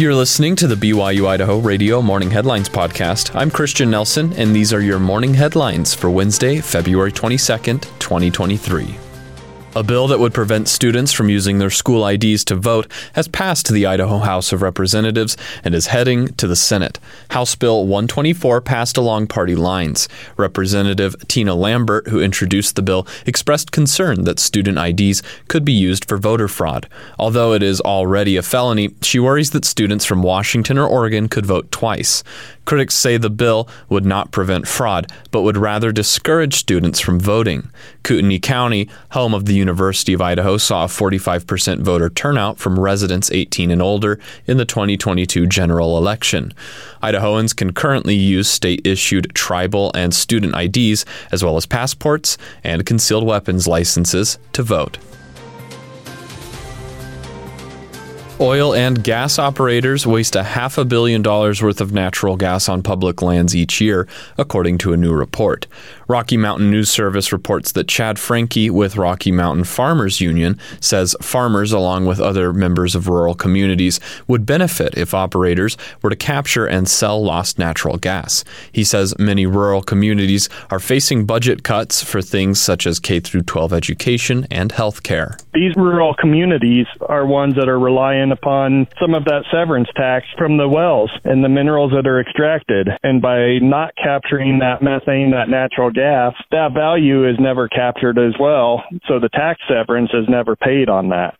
You're listening to the BYU Idaho Radio Morning Headlines Podcast. I'm Christian Nelson, and these are your morning headlines for Wednesday, February 22nd, 2023. A bill that would prevent students from using their school IDs to vote has passed the Idaho House of Representatives and is heading to the Senate. House Bill 124 passed along party lines. Representative Tina Lambert, who introduced the bill, expressed concern that student IDs could be used for voter fraud. Although it is already a felony, she worries that students from Washington or Oregon could vote twice. Critics say the bill would not prevent fraud, but would rather discourage students from voting. Kootenai County, home of the University of Idaho, saw a 45% voter turnout from residents 18 and older in the 2022 general election. Idahoans can currently use state issued tribal and student IDs, as well as passports and concealed weapons licenses, to vote. Oil and gas operators waste a half a billion dollars worth of natural gas on public lands each year, according to a new report. Rocky Mountain News Service reports that Chad Franke with Rocky Mountain Farmers Union says farmers, along with other members of rural communities, would benefit if operators were to capture and sell lost natural gas. He says many rural communities are facing budget cuts for things such as K 12 education and health care. These rural communities are ones that are relying upon some of that severance tax from the wells and the minerals that are extracted. And by not capturing that methane, that natural gas, that value is never captured as well. So the tax severance is never paid on that.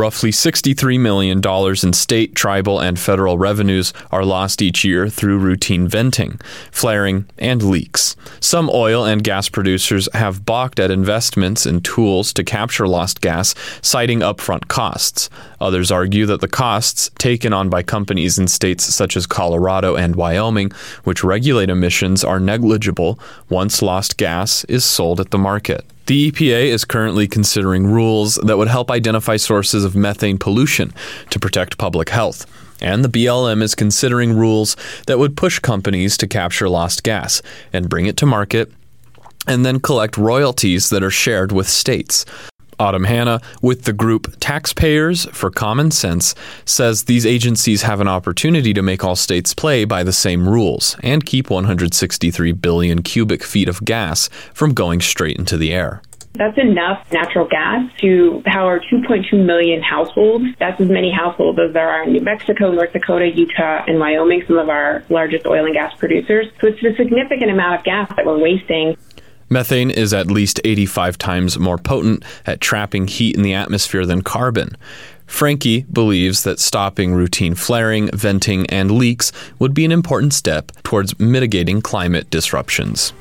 Roughly $63 million in state, tribal, and federal revenues are lost each year through routine venting, flaring, and leaks. Some oil and gas producers have balked at investments in tools to capture lost gas, citing upfront costs. Others argue that the costs taken on by companies in states such as Colorado and Wyoming, which regulate emissions, are negligible once lost gas is sold at the market. The EPA is currently considering rules that would help identify sources of methane pollution to protect public health. And the BLM is considering rules that would push companies to capture lost gas and bring it to market and then collect royalties that are shared with states. Autumn Hanna with the group Taxpayers for Common Sense says these agencies have an opportunity to make all states play by the same rules and keep 163 billion cubic feet of gas from going straight into the air. That's enough natural gas to power 2.2 million households. That's as many households as there are in New Mexico, North Dakota, Utah, and Wyoming, some of our largest oil and gas producers. So it's a significant amount of gas that we're wasting. Methane is at least 85 times more potent at trapping heat in the atmosphere than carbon. Franke believes that stopping routine flaring, venting, and leaks would be an important step towards mitigating climate disruptions.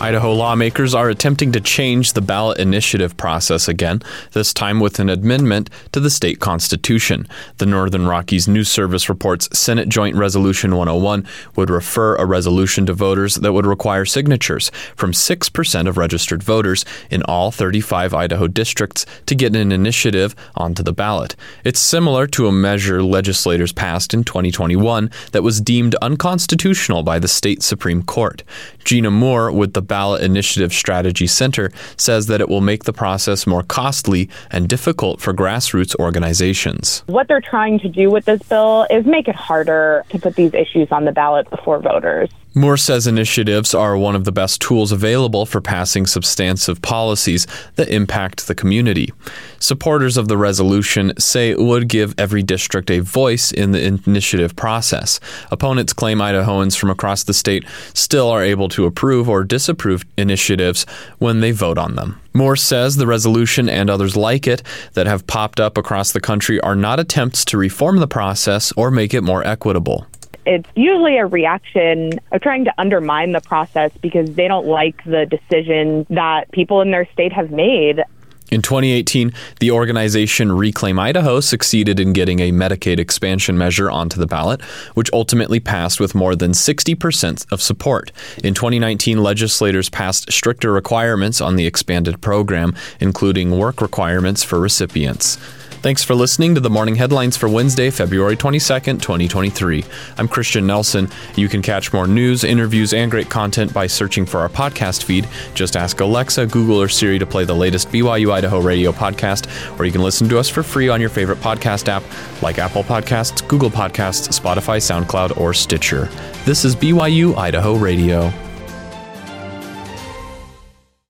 Idaho lawmakers are attempting to change the ballot initiative process again, this time with an amendment to the state constitution. The Northern Rockies News Service reports Senate Joint Resolution 101 would refer a resolution to voters that would require signatures from 6% of registered voters in all 35 Idaho districts to get an initiative onto the ballot. It's similar to a measure legislators passed in 2021 that was deemed unconstitutional by the state Supreme Court. Gina Moore with the Ballot Initiative Strategy Center says that it will make the process more costly and difficult for grassroots organizations. What they're trying to do with this bill is make it harder to put these issues on the ballot before voters. Moore says initiatives are one of the best tools available for passing substantive policies that impact the community. Supporters of the resolution say it would give every district a voice in the initiative process. Opponents claim Idahoans from across the state still are able to approve or disapprove initiatives when they vote on them. Moore says the resolution and others like it that have popped up across the country are not attempts to reform the process or make it more equitable it's usually a reaction of trying to undermine the process because they don't like the decision that people in their state have made. In 2018, the organization Reclaim Idaho succeeded in getting a Medicaid expansion measure onto the ballot, which ultimately passed with more than 60% of support. In 2019, legislators passed stricter requirements on the expanded program, including work requirements for recipients. Thanks for listening to the morning headlines for Wednesday, February 22nd, 2023. I'm Christian Nelson. You can catch more news, interviews, and great content by searching for our podcast feed. Just ask Alexa, Google, or Siri to play the latest BYU Idaho radio podcast, or you can listen to us for free on your favorite podcast app like Apple Podcasts, Google Podcasts, Spotify, SoundCloud, or Stitcher. This is BYU Idaho Radio.